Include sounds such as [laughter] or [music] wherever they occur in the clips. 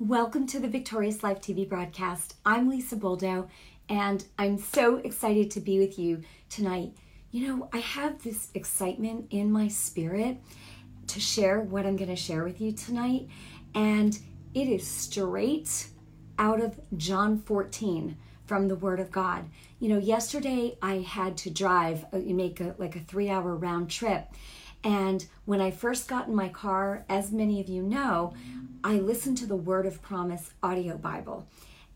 Welcome to the Victorious Life TV broadcast. I'm Lisa Boldo, and I'm so excited to be with you tonight. You know, I have this excitement in my spirit to share what I'm going to share with you tonight, and it is straight out of John 14 from the Word of God. You know, yesterday I had to drive, uh, make a, like a three hour round trip. And when I first got in my car, as many of you know, I listened to the Word of Promise audio Bible.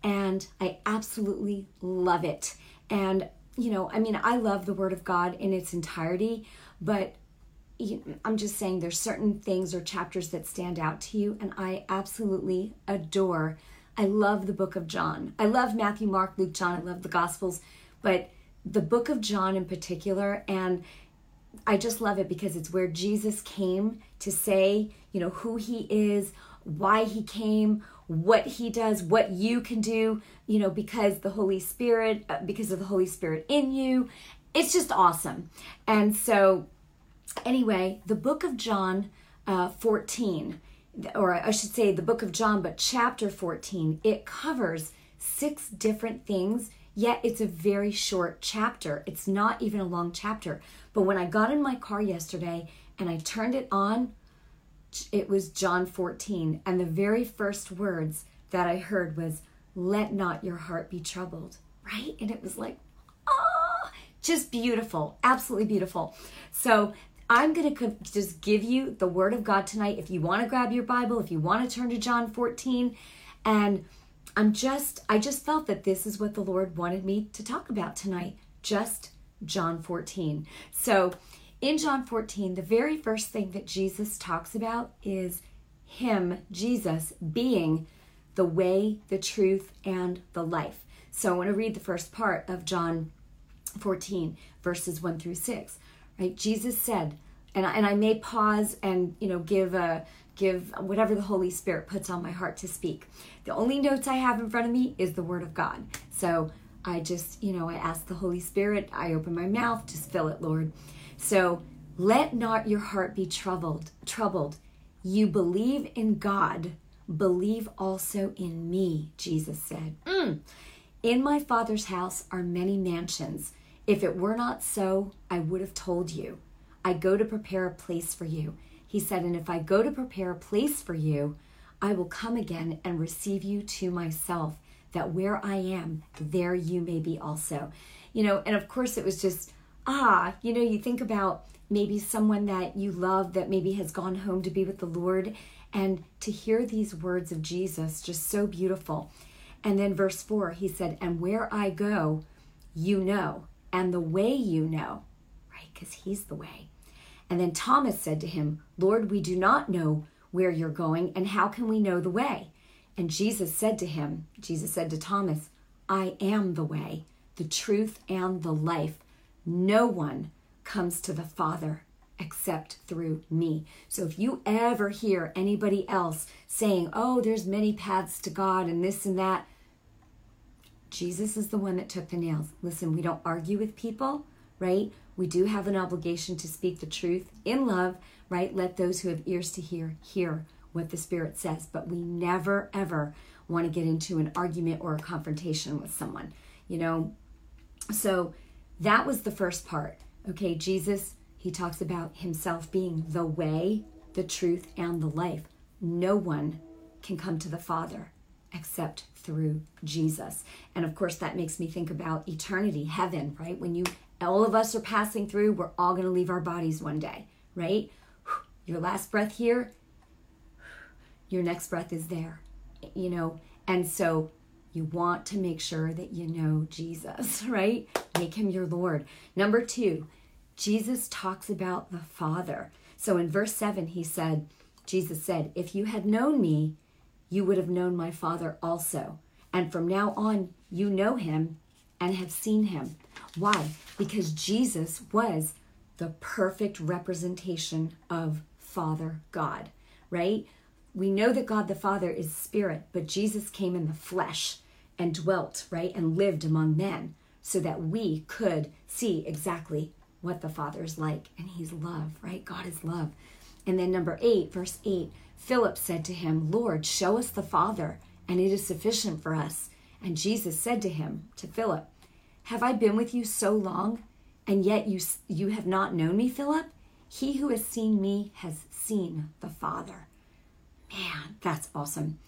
And I absolutely love it. And, you know, I mean, I love the Word of God in its entirety, but I'm just saying there's certain things or chapters that stand out to you, and I absolutely adore I love the book of John. I love Matthew, Mark, Luke, John. I love the Gospels, but the book of John in particular, and I just love it because it's where Jesus came to say, you know, who he is, why he came, what he does, what you can do, you know, because the Holy Spirit, uh, because of the Holy Spirit in you. It's just awesome. And so, anyway, the book of John uh, 14 or I should say the book of John, but chapter 14, it covers six different things, yet it's a very short chapter. It's not even a long chapter. But when I got in my car yesterday and I turned it on, it was John 14. And the very first words that I heard was, Let not your heart be troubled, right? And it was like, oh, just beautiful, absolutely beautiful. So I'm going to just give you the word of God tonight. If you want to grab your Bible, if you want to turn to John 14, and I'm just, I just felt that this is what the Lord wanted me to talk about tonight. Just John 14. So in John 14, the very first thing that Jesus talks about is Him, Jesus, being the way, the truth, and the life. So I want to read the first part of John 14, verses 1 through 6 right jesus said and I, and I may pause and you know give a give whatever the holy spirit puts on my heart to speak the only notes i have in front of me is the word of god so i just you know i ask the holy spirit i open my mouth just fill it lord so let not your heart be troubled troubled you believe in god believe also in me jesus said mm. in my father's house are many mansions if it were not so, I would have told you. I go to prepare a place for you. He said, And if I go to prepare a place for you, I will come again and receive you to myself, that where I am, there you may be also. You know, and of course, it was just, ah, you know, you think about maybe someone that you love that maybe has gone home to be with the Lord, and to hear these words of Jesus, just so beautiful. And then verse 4, he said, And where I go, you know and the way you know, right? Because he's the way. And then Thomas said to him, Lord, we do not know where you're going, and how can we know the way? And Jesus said to him, Jesus said to Thomas, I am the way, the truth, and the life. No one comes to the Father except through me. So if you ever hear anybody else saying, oh, there's many paths to God and this and that, Jesus is the one that took the nails. Listen, we don't argue with people, right? We do have an obligation to speak the truth in love, right? Let those who have ears to hear hear what the Spirit says. But we never, ever want to get into an argument or a confrontation with someone, you know? So that was the first part. Okay, Jesus, he talks about himself being the way, the truth, and the life. No one can come to the Father except through Jesus. And of course, that makes me think about eternity, heaven, right? When you, all of us are passing through, we're all going to leave our bodies one day, right? [sighs] Your last breath here, [sighs] your next breath is there, you know? And so you want to make sure that you know Jesus, [laughs] right? Make him your Lord. Number two, Jesus talks about the Father. So in verse 7, he said, Jesus said, If you had known me, you would have known my Father also. And from now on, you know him and have seen him. Why? Because Jesus was the perfect representation of Father God, right? We know that God the Father is spirit, but Jesus came in the flesh and dwelt, right, and lived among men so that we could see exactly what the Father is like. And He's love, right? God is love. And then number eight, verse eight Philip said to him, Lord, show us the Father, and it is sufficient for us. And Jesus said to him, to Philip, Have I been with you so long, and yet you, you have not known me, Philip? He who has seen me has seen the Father. Man, that's awesome.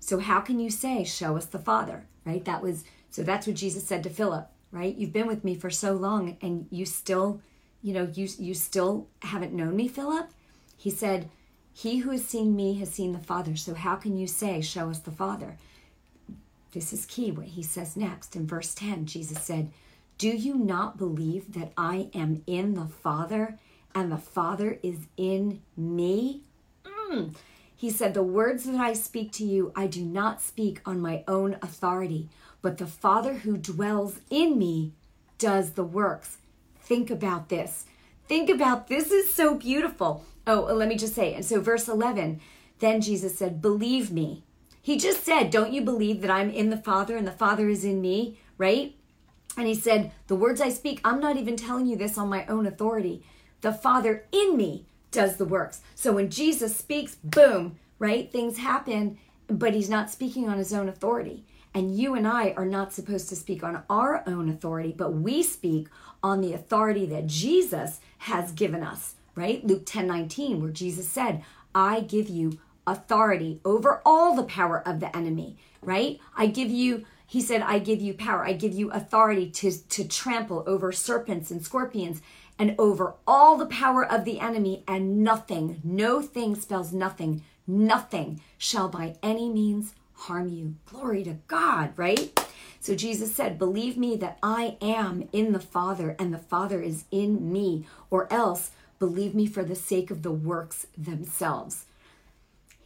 So, how can you say, Show us the Father? Right? That was, so that's what Jesus said to Philip, right? You've been with me for so long, and you still, you know, you, you still haven't known me, Philip? He said, He who has seen me has seen the Father. So, how can you say, Show us the Father? This is key what he says next. In verse 10, Jesus said, Do you not believe that I am in the Father and the Father is in me? Mm. He said, The words that I speak to you, I do not speak on my own authority, but the Father who dwells in me does the works. Think about this. Think about this is so beautiful. Oh, let me just say, and so verse 11, then Jesus said, Believe me he just said, Don't you believe that I'm in the Father and the Father is in me, right? And he said, The words I speak, I'm not even telling you this on my own authority. The Father in me does the works. So when Jesus speaks, boom, right? Things happen, but he's not speaking on his own authority. And you and I are not supposed to speak on our own authority, but we speak on the authority that Jesus has given us, right? Luke 10 19, where Jesus said, I give you authority over all the power of the enemy, right? I give you, he said, I give you power. I give you authority to, to trample over serpents and scorpions and over all the power of the enemy, and nothing, no thing spells nothing, nothing shall by any means harm you. Glory to God, right? So Jesus said, Believe me that I am in the Father and the Father is in me, or else believe me for the sake of the works themselves.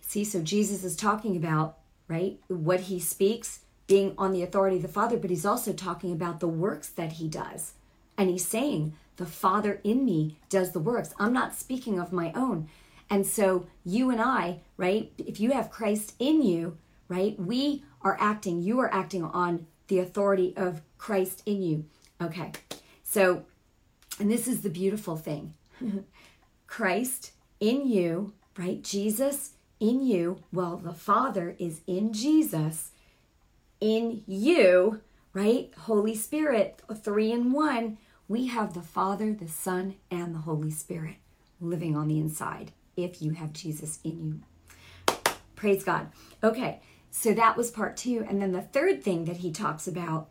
See, so Jesus is talking about, right, what he speaks being on the authority of the Father, but he's also talking about the works that he does. And he's saying, the Father in me does the works. I'm not speaking of my own. And so you and I, right, if you have Christ in you, right, we are acting, you are acting on the authority of Christ in you. Okay. So, and this is the beautiful thing [laughs] Christ in you, right? Jesus in you, well, the Father is in Jesus, in you, right? Holy Spirit, three in one. We have the Father, the Son, and the Holy Spirit living on the inside if you have Jesus in you. Praise God. Okay, so that was part two. And then the third thing that he talks about,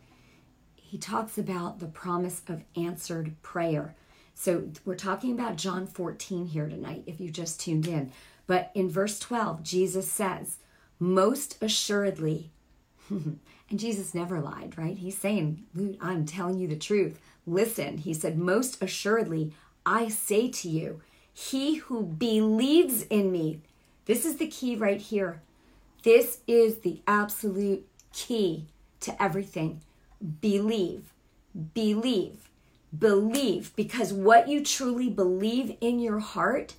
he talks about the promise of answered prayer. So we're talking about John 14 here tonight, if you just tuned in. But in verse 12, Jesus says, Most assuredly, [laughs] and Jesus never lied, right? He's saying, I'm telling you the truth. Listen, he said, Most assuredly, I say to you, he who believes in me, this is the key right here. This is the absolute key to everything. Believe, believe, believe, because what you truly believe in your heart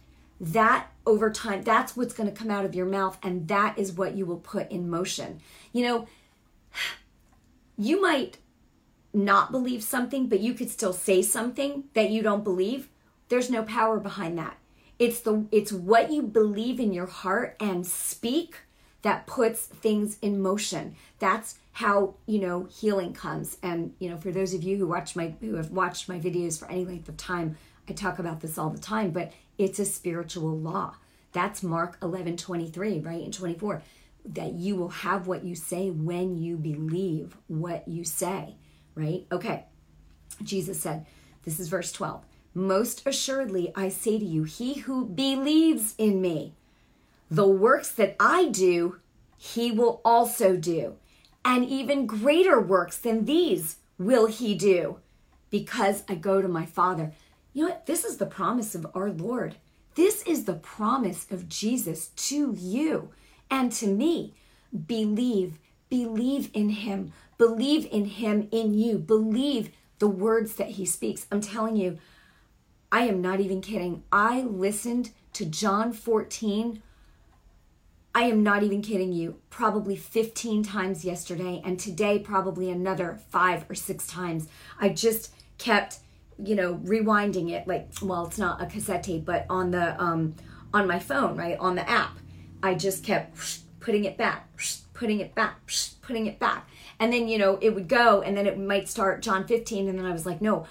that over time, that's what's going to come out of your mouth, and that is what you will put in motion. You know, [sighs] you might not believe something, but you could still say something that you don't believe. There's no power behind that. It's the it's what you believe in your heart and speak that puts things in motion. That's how you know healing comes. And you know, for those of you who watch my who have watched my videos for any length of time, I talk about this all the time, but it's a spiritual law. That's Mark 11 23, right? And 24. That you will have what you say when you believe what you say, right? Okay. Jesus said, this is verse 12. Most assuredly, I say to you, he who believes in me, the works that I do, he will also do. And even greater works than these will he do because I go to my Father. You know what? This is the promise of our Lord. This is the promise of Jesus to you and to me. Believe, believe in him, believe in him in you, believe the words that he speaks. I'm telling you, I am not even kidding. I listened to John 14. I am not even kidding you, probably 15 times yesterday, and today, probably another five or six times. I just kept you know, rewinding it like well, it's not a cassette tape, but on the um on my phone, right? On the app. I just kept putting it back, putting it back, putting it back. And then, you know, it would go and then it might start John 15. And then I was like, no,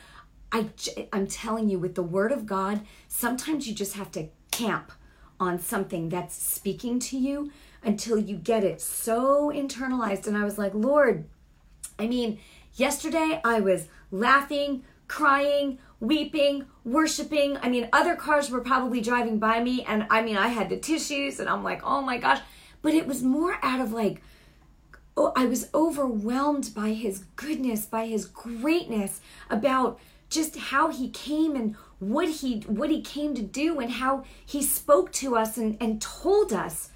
I, I'm telling you, with the word of God, sometimes you just have to camp on something that's speaking to you until you get it so internalized. And I was like, Lord, I mean, yesterday I was laughing, crying, weeping, worshiping. I mean, other cars were probably driving by me, and I mean, I had the tissues, and I'm like, oh my gosh. But it was more out of like, oh, I was overwhelmed by his goodness, by his greatness, about just how he came and what he what he came to do and how he spoke to us and, and told us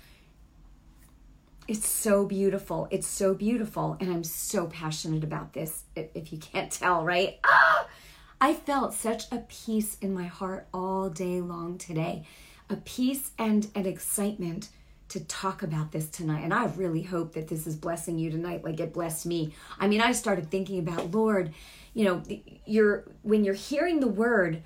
it's so beautiful it's so beautiful and i'm so passionate about this if you can't tell right ah! I felt such a peace in my heart all day long today. A peace and an excitement to talk about this tonight. And i really hope that this is blessing you tonight like it blessed me. I mean i started thinking about lord you know you're when you're hearing the word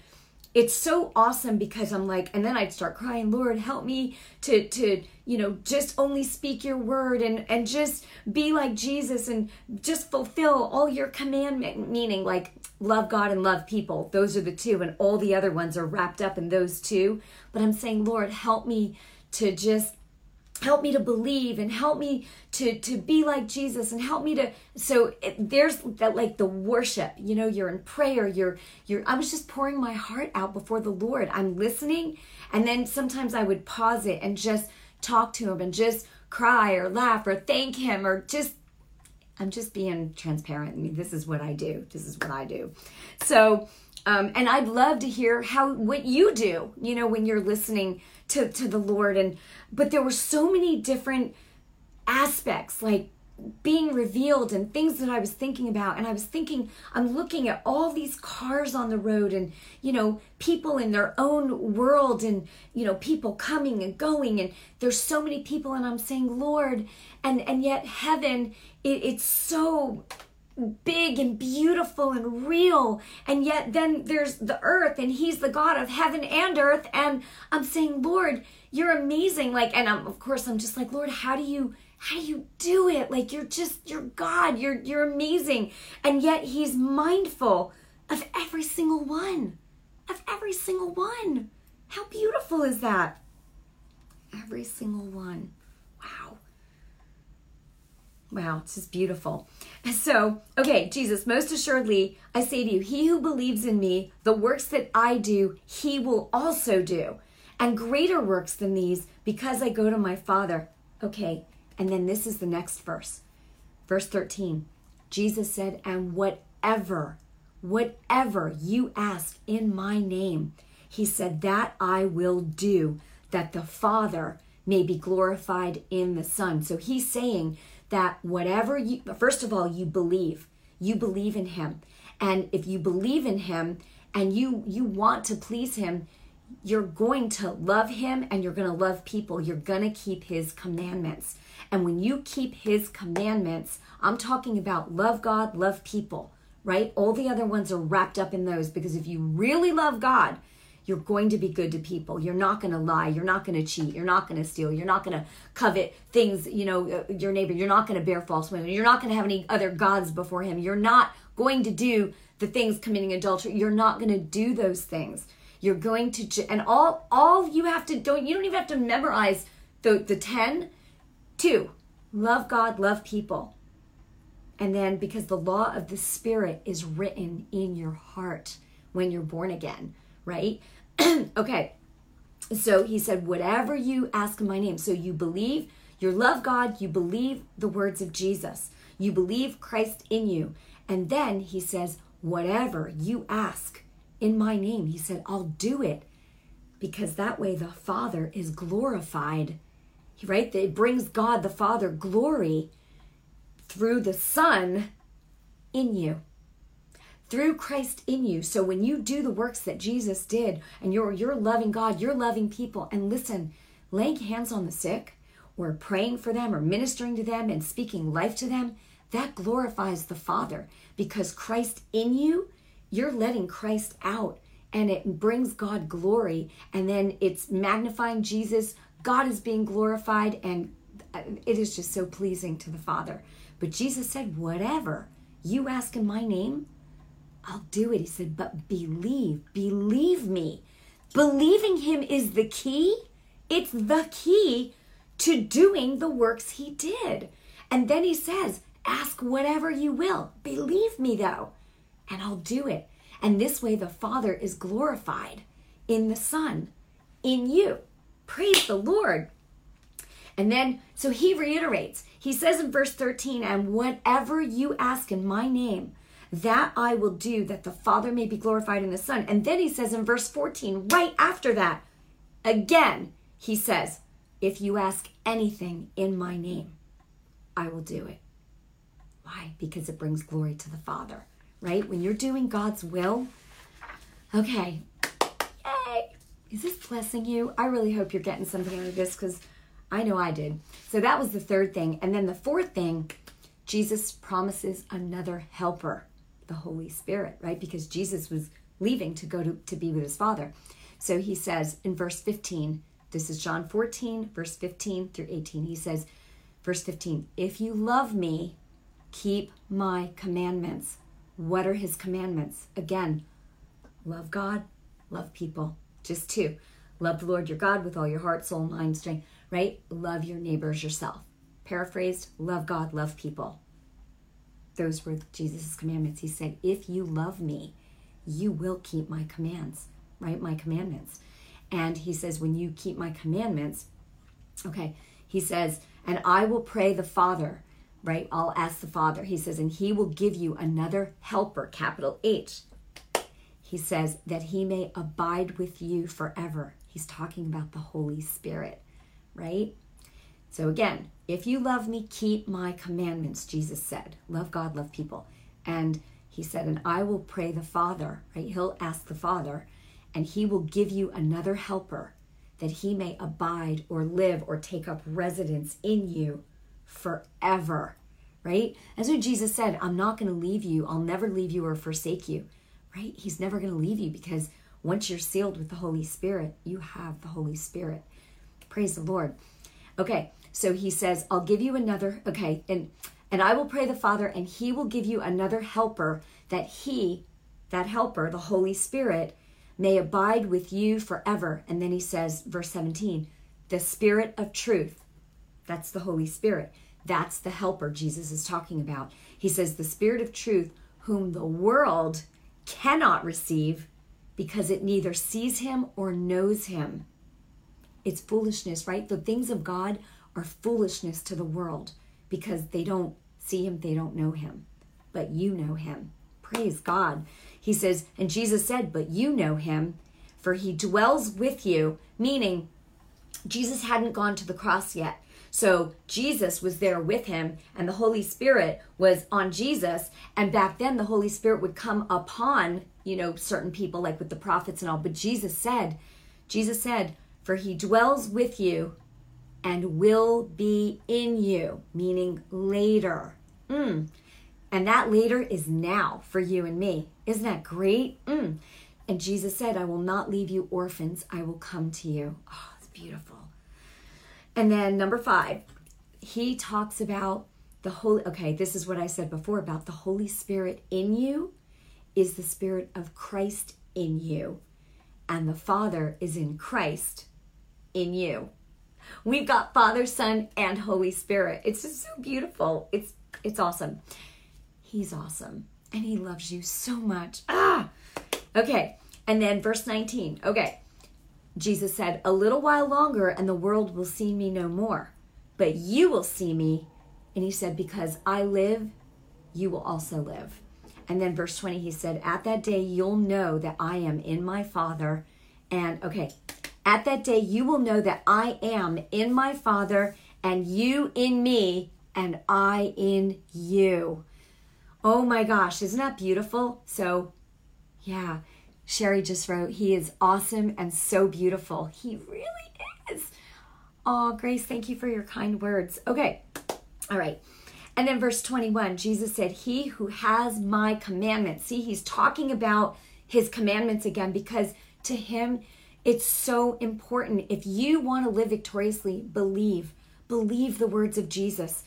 it's so awesome because I'm like, and then I'd start crying, Lord, help me to to you know just only speak your word and and just be like Jesus and just fulfill all your commandment, meaning like love God and love people. Those are the two, and all the other ones are wrapped up in those two. But I'm saying, Lord, help me to just help me to believe and help me to to be like jesus and help me to so it, there's that like the worship you know you're in prayer you're you're i was just pouring my heart out before the lord. I'm listening and then sometimes i would pause it and just talk to him and just cry or laugh or thank him or just i'm just being transparent. I mean this is what i do. This is what i do. So um, and i'd love to hear how what you do you know when you're listening to to the lord and but there were so many different aspects like being revealed and things that I was thinking about. And I was thinking, I'm looking at all these cars on the road and, you know, people in their own world and, you know, people coming and going. And there's so many people. And I'm saying, Lord, and, and yet heaven, it, it's so big and beautiful and real. And yet then there's the earth and he's the God of heaven and earth. And I'm saying, Lord, you're amazing. Like, and I'm, of course, I'm just like, Lord, how do you, how do you do it? Like, you're just, you're God, you're, you're amazing. And yet he's mindful of every single one, of every single one. How beautiful is that? Every single one. Wow. It's just beautiful. [laughs] So, okay, Jesus, most assuredly, I say to you, he who believes in me, the works that I do, he will also do and greater works than these because I go to my Father. Okay, and then this is the next verse. Verse 13. Jesus said, And whatever, whatever you ask in my name, he said, that I will do, that the Father may be glorified in the Son. So he's saying that whatever you, first of all, you believe, you believe in him. And if you believe in him and you you want to please him, you're going to love him and you're going to love people. You're going to keep his commandments. And when you keep his commandments, I'm talking about love God, love people, right? All the other ones are wrapped up in those because if you really love God, you're going to be good to people. You're not going to lie. You're not going to cheat. You're not going to steal. You're not going to covet things, you know, uh, your neighbor. You're not going to bear false witness. You're not going to have any other gods before him. You're not going to do the things committing adultery. You're not going to do those things. You're going to and all all you have to don't you don't even have to memorize the the 10 two love God, love people. And then because the law of the spirit is written in your heart when you're born again, right? [clears throat] okay. So he said whatever you ask in my name. So you believe, you love God, you believe the words of Jesus. You believe Christ in you. And then he says whatever you ask in my name. He said, I'll do it because that way the Father is glorified. Right? It brings God the Father glory through the Son in you. Through Christ in you. So when you do the works that Jesus did and you're you're loving God, you're loving people and listen, laying hands on the sick or praying for them or ministering to them and speaking life to them, that glorifies the Father because Christ in you you're letting Christ out and it brings God glory. And then it's magnifying Jesus, God is being glorified and uh, it is just so pleasing to the Father. But Jesus said, Whatever you ask in my name, I'll do it. He said, But believe, believe me. Believing him is the key. It's the key to doing the works he did. And then he says, Ask whatever you will. Believe me, though, and I'll do it. And this way, the Father is glorified in the Son, in you. Praise the Lord. And then, so he reiterates, he says in verse 13, and whatever you ask in my name, that I will do, that the Father may be glorified in the Son. And then he says in verse 14, right after that, again, he says, if you ask anything in my name, I will do it. Why? Because it brings glory to the Father, right? When you're doing God's will, okay, yay! Is this blessing you? I really hope you're getting something out of this because I know I did. So that was the third thing. And then the fourth thing, Jesus promises another helper, the Holy Spirit, right? Because Jesus was leaving to go to, to be with his Father. So he says in verse 15, this is John 14, verse 15 through 18. He says, verse 15, if you love me, keep my commandments. What are his commandments? Again, love God, love people. Just two. Love the Lord your God with all your heart, soul, mind, strength right? Love your neighbors yourself. Paraphrased, love God, love people. Those were Jesus' commandments. He said, If you love me, you will keep my commands, right? My commandments. And he says, When you keep my commandments, okay, he says, And I will pray the Father, right? I'll ask the Father. He says, And he will give you another helper, capital H. He says, That he may abide with you forever. He's talking about the Holy Spirit right? So again, if you love me, keep my commandments, Jesus said. Love God, love people. And he said, and I will pray the Father, right? He'll ask the Father, and he will give you another helper that he may abide or live or take up residence in you forever, right? That's what Jesus said. I'm not going to leave you. I'll never leave you or forsake you, right? He's never going to leave you because once you're sealed with the Holy Spirit, you have the Holy Spirit. Praise the Lord. Okay, so he says, I'll give you another, okay, and and I will pray the Father, and he will give you another helper that he, that helper, the Holy Spirit, may abide with you forever. And then he says, verse 17, the Spirit of truth. That's the Holy Spirit. That's the helper Jesus is talking about. He says, the Spirit of truth, whom the world cannot receive because it neither sees him or knows him. It's foolishness, right? The things of God are foolishness to the world because they don't see him, they don't know him. But you know him. Praise God. He says, and Jesus said, But you know him, for he dwells with you, meaning Jesus hadn't gone to the cross yet. So Jesus was there with him, and the Holy Spirit was on Jesus. And back then, the Holy Spirit would come upon, you know, certain people, like with the prophets and all. But Jesus said, Jesus said, for he dwells with you and will be in you, meaning later. Mm. And that later is now for you and me. Isn't that great? Mm. And Jesus said, I will not leave you orphans, I will come to you. Oh, it's beautiful. And then number five, he talks about the Holy, okay, this is what I said before about the Holy Spirit in you is the Spirit of Christ in you, and the Father is in Christ in you. We've got Father, Son, and Holy Spirit. It's just so beautiful. It's it's awesome. He's awesome. And he loves you so much. Ah. Okay. And then verse 19. Okay. Jesus said, "A little while longer and the world will see me no more, but you will see me." And he said, "Because I live, you will also live." And then verse 20 he said, "At that day you'll know that I am in my Father." And okay, at that day, you will know that I am in my Father, and you in me, and I in you. Oh my gosh, isn't that beautiful? So, yeah, Sherry just wrote, He is awesome and so beautiful. He really is. Oh, Grace, thank you for your kind words. Okay, all right. And then verse 21, Jesus said, He who has my commandments. See, he's talking about his commandments again because to him, It's so important. If you want to live victoriously, believe. Believe the words of Jesus.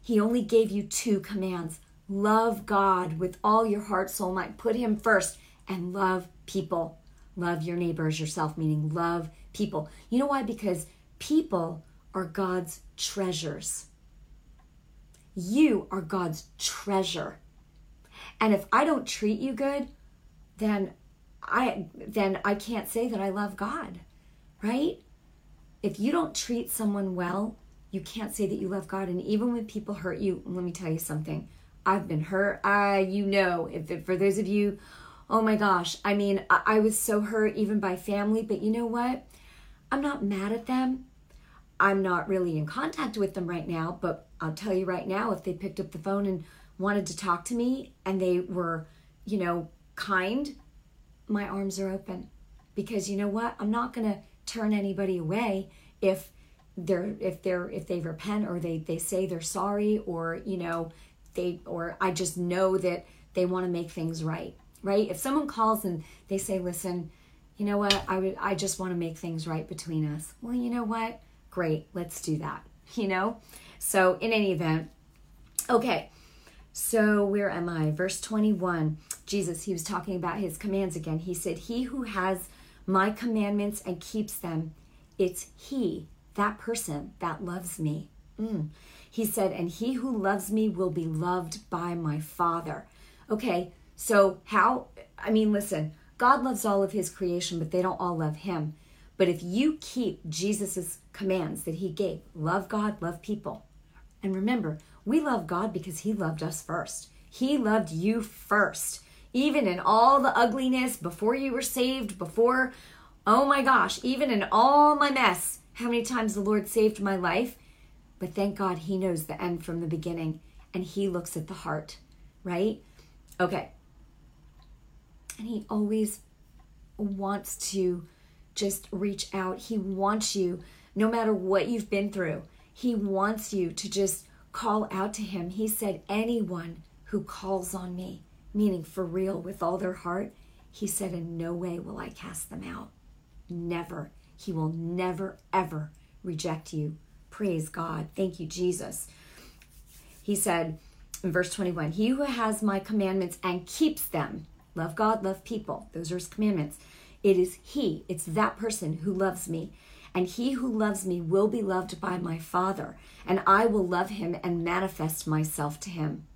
He only gave you two commands love God with all your heart, soul, mind. Put Him first and love people. Love your neighbors, yourself, meaning love people. You know why? Because people are God's treasures. You are God's treasure. And if I don't treat you good, then I then I can't say that I love God. Right? If you don't treat someone well, you can't say that you love God. And even when people hurt you, let me tell you something. I've been hurt. I, you know, if, for those of you, oh my gosh, I mean, I, I was so hurt even by family. But you know what? I'm not mad at them. I'm not really in contact with them right now. But I'll tell you right now, if they picked up the phone and wanted to talk to me and they were, you know, kind, my arms are open. Because you know what? I'm not going to turn anybody away if they're if they're if they repent or they they say they're sorry or you know they or I just know that they want to make things right right? If someone calls and they say listen you know what? I would I just want to make things right between us. Well you know what? Great let's do that [laughs] you know? So in any event okay. So where am I? Verse 21 Jesus he was talking about his commands again he said he who has my commandments and keeps them it's he that person that loves me. Mm. He said, and he who loves me will be loved by my Father. Okay, so how? I mean, listen, God loves all of his creation, but they don't all love him. But if you keep Jesus's commands that he gave, love God, love people. And remember, we love God because he loved us first. He loved you first. Even in all the ugliness, before you were saved, before, oh my gosh, even in all my mess, how many times the Lord saved my life. But thank God he knows the end from the beginning and he looks at the heart, right? Okay. And he always wants to just reach out. He wants you, no matter what you've been through, he wants you to just call out to him. He said, Anyone who calls on me, meaning for real with all their heart, he said, In no way will I cast them out. Never. He will never, ever reject you. Praise God. Thank you, Jesus. He said in verse 21 He who has my commandments and keeps them, love God, love people, those are his commandments. It is he, it's that person who loves me. And he who loves me will be loved by my Father, and I will love him and manifest myself to him.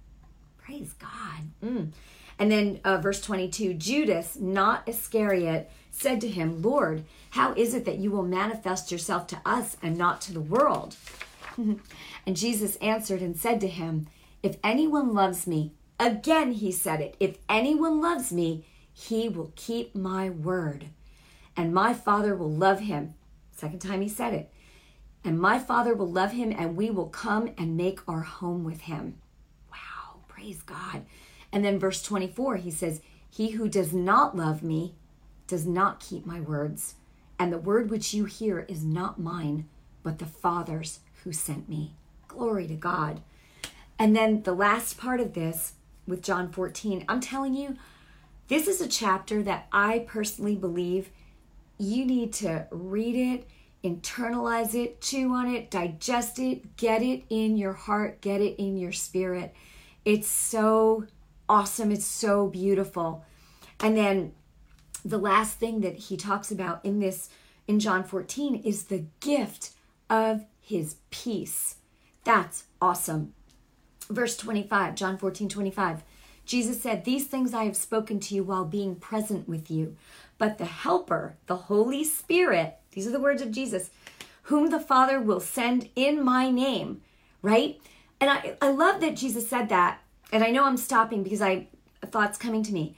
Praise God. Mm. And then uh, verse 22 Judas, not Iscariot, said to him, Lord, how is it that you will manifest yourself to us and not to the world? [laughs] and Jesus answered and said to him, If anyone loves me, again he said it, if anyone loves me, he will keep my word, and my Father will love him. Second time he said it. And my Father will love him, and we will come and make our home with him. Praise God. And then verse 24, he says, He who does not love me does not keep my words, and the word which you hear is not mine, but the Father's who sent me. Glory to God. And then the last part of this with John 14, I'm telling you, this is a chapter that I personally believe you need to read it, internalize it, chew on it, digest it, get it in your heart, get it in your spirit. It's so awesome. It's so beautiful. And then the last thing that he talks about in this in John 14 is the gift of his peace. That's awesome. Verse 25, John 14, 25. Jesus said, These things I have spoken to you while being present with you. But the Helper, the Holy Spirit, these are the words of Jesus, whom the Father will send in my name, right? And I, I love that Jesus said that. And I know I'm stopping because I thoughts coming to me.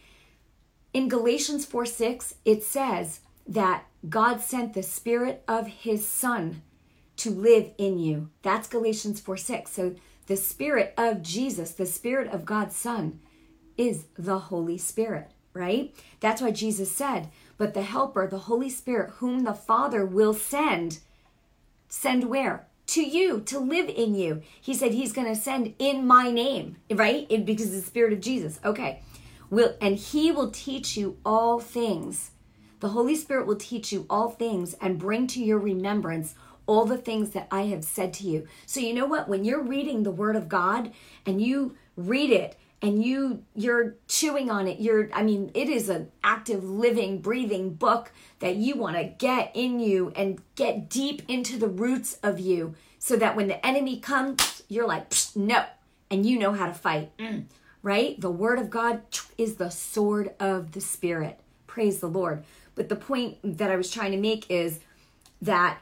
In Galatians 4 6, it says that God sent the Spirit of His Son to live in you. That's Galatians 4 6. So the Spirit of Jesus, the Spirit of God's Son, is the Holy Spirit, right? That's why Jesus said, But the Helper, the Holy Spirit, whom the Father will send, send where? To you, to live in you. He said he's going to send in my name, right? Because the Spirit of Jesus. Okay will and he will teach you all things. The Holy Spirit will teach you all things and bring to your remembrance all the things that I have said to you. So you know what? When you're reading the word of God and you read it and you you're chewing on it, you're I mean, it is an active living breathing book that you want to get in you and get deep into the roots of you so that when the enemy comes, you're like, no, and you know how to fight. Mm. Right? The word of God is the sword of the spirit. Praise the Lord. But the point that I was trying to make is that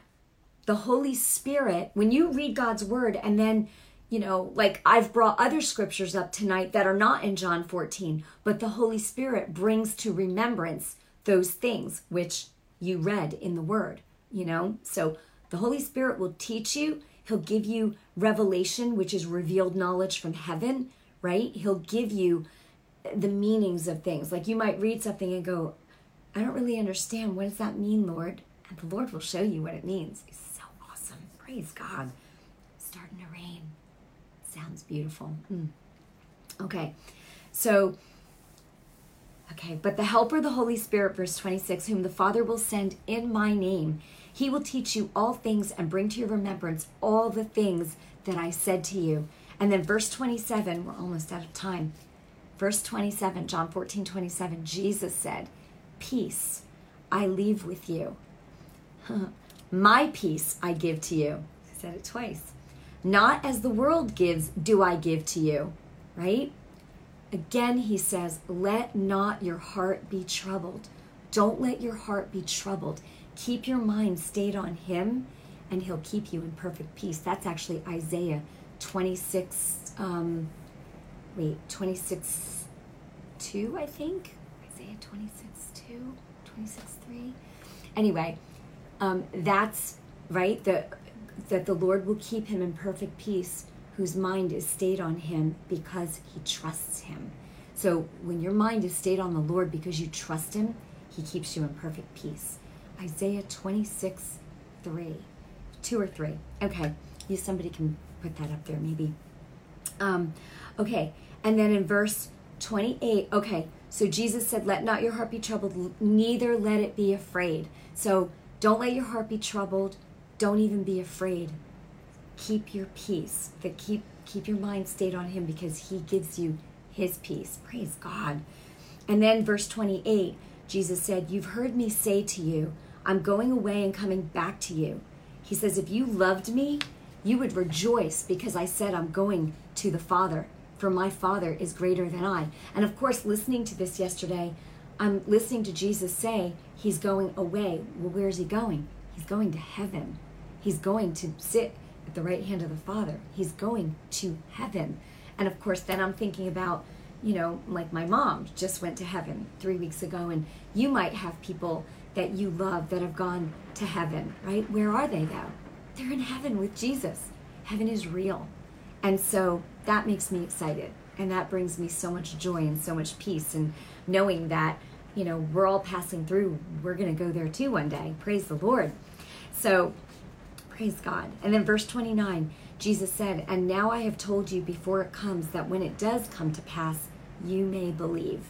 the Holy Spirit, when you read God's word and then, you know, like I've brought other scriptures up tonight that are not in John 14, but the Holy Spirit brings to remembrance those things which you read in the word, you know? So the Holy Spirit will teach you, He'll give you revelation, which is revealed knowledge from heaven, right? He'll give you the meanings of things. Like you might read something and go, I don't really understand. What does that mean, Lord? And the Lord will show you what it means. It's so awesome. Praise God. Starting to rain. Sounds beautiful. Mm. Okay. So, okay, but the Helper, the Holy Spirit, verse 26, whom the Father will send in my name, he will teach you all things and bring to your remembrance all the things that I said to you. And then verse 27, we're almost out of time. Verse 27, John 14, 27, Jesus said, Peace I leave with you. [laughs] My peace I give to you. I said it twice. Not as the world gives, do I give to you. Right? Again, he says, let not your heart be troubled. Don't let your heart be troubled. Keep your mind stayed on him, and he'll keep you in perfect peace. That's actually Isaiah 26, um, wait, 26, 2, I think. Isaiah 26, 2, 26, 3. Anyway, um, that's right the, that the lord will keep him in perfect peace whose mind is stayed on him because he trusts him. So when your mind is stayed on the lord because you trust him he keeps you in perfect peace. Isaiah 26 3 2 or 3 okay you somebody can put that up there maybe. Um, okay and then in verse 28 okay so jesus said let not your heart be troubled neither let it be afraid. So don't let your heart be troubled. Don't even be afraid. Keep your peace. But keep keep your mind stayed on him because he gives you his peace. Praise God. And then verse 28, Jesus said, "You've heard me say to you, I'm going away and coming back to you." He says, "If you loved me, you would rejoice because I said I'm going to the Father, for my Father is greater than I." And of course, listening to this yesterday, I'm listening to Jesus say he's going away. Well, where's he going? He's going to heaven. He's going to sit at the right hand of the Father. He's going to heaven. And of course, then I'm thinking about, you know, like my mom just went to heaven three weeks ago, and you might have people that you love that have gone to heaven, right? Where are they though? They're in heaven with Jesus. Heaven is real. And so that makes me excited. And that brings me so much joy and so much peace. And knowing that, you know, we're all passing through. We're going to go there too one day. Praise the Lord. So, praise God. And then verse 29, Jesus said, And now I have told you before it comes that when it does come to pass, you may believe.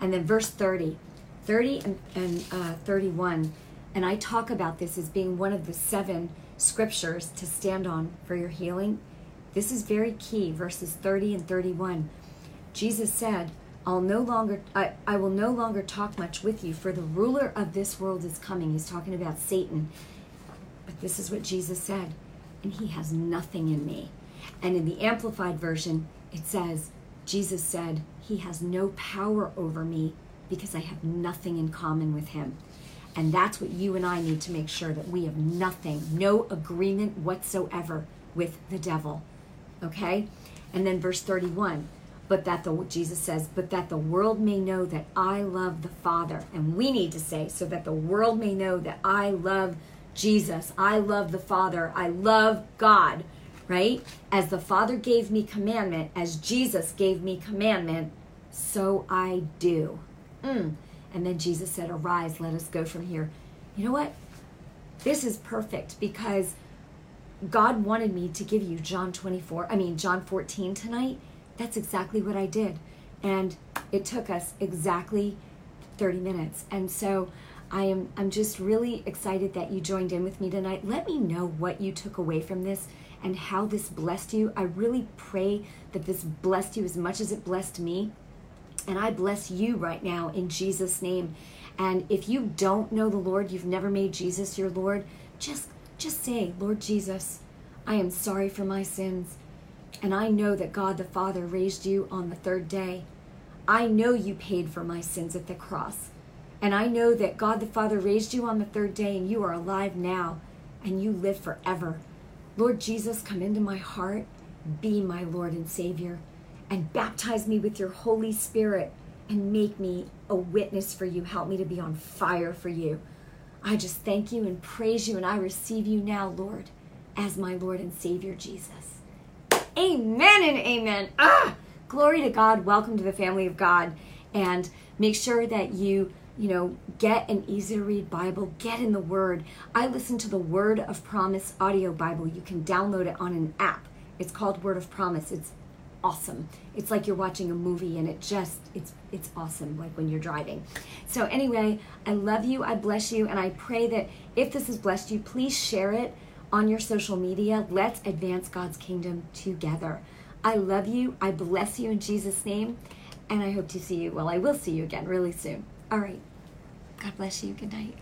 And then verse 30, 30 and, and uh, 31, and I talk about this as being one of the seven scriptures to stand on for your healing. This is very key, verses 30 and 31. Jesus said, I'll no longer I, I will no longer talk much with you, for the ruler of this world is coming. He's talking about Satan. This is what Jesus said, and he has nothing in me. And in the amplified version, it says, Jesus said, He has no power over me because I have nothing in common with him. And that's what you and I need to make sure that we have nothing, no agreement whatsoever with the devil. Okay? And then verse 31 but that the Jesus says, but that the world may know that I love the Father. And we need to say, so that the world may know that I love Jesus, I love the Father, I love God, right? As the Father gave me commandment, as Jesus gave me commandment, so I do. Mm. And then Jesus said, Arise, let us go from here. You know what? This is perfect because God wanted me to give you John 24, I mean, John 14 tonight that's exactly what I did. And it took us exactly 30 minutes. And so I am I'm just really excited that you joined in with me tonight. Let me know what you took away from this and how this blessed you. I really pray that this blessed you as much as it blessed me. And I bless you right now in Jesus name. And if you don't know the Lord, you've never made Jesus your Lord, just just say, "Lord Jesus, I am sorry for my sins." And I know that God the Father raised you on the third day. I know you paid for my sins at the cross. And I know that God the Father raised you on the third day and you are alive now and you live forever. Lord Jesus, come into my heart, be my Lord and Savior, and baptize me with your Holy Spirit and make me a witness for you. Help me to be on fire for you. I just thank you and praise you, and I receive you now, Lord, as my Lord and Savior, Jesus. Amen and amen. Ah, glory to God. Welcome to the family of God. And make sure that you, you know, get an easy to read Bible, get in the Word. I listen to the Word of Promise audio Bible. You can download it on an app. It's called Word of Promise. It's awesome. It's like you're watching a movie and it just it's it's awesome like when you're driving. So anyway, I love you, I bless you and I pray that if this has blessed you, please share it on your social media. Let's advance God's kingdom together. I love you. I bless you in Jesus' name. And I hope to see you. Well, I will see you again really soon. All right. God bless you. Good night.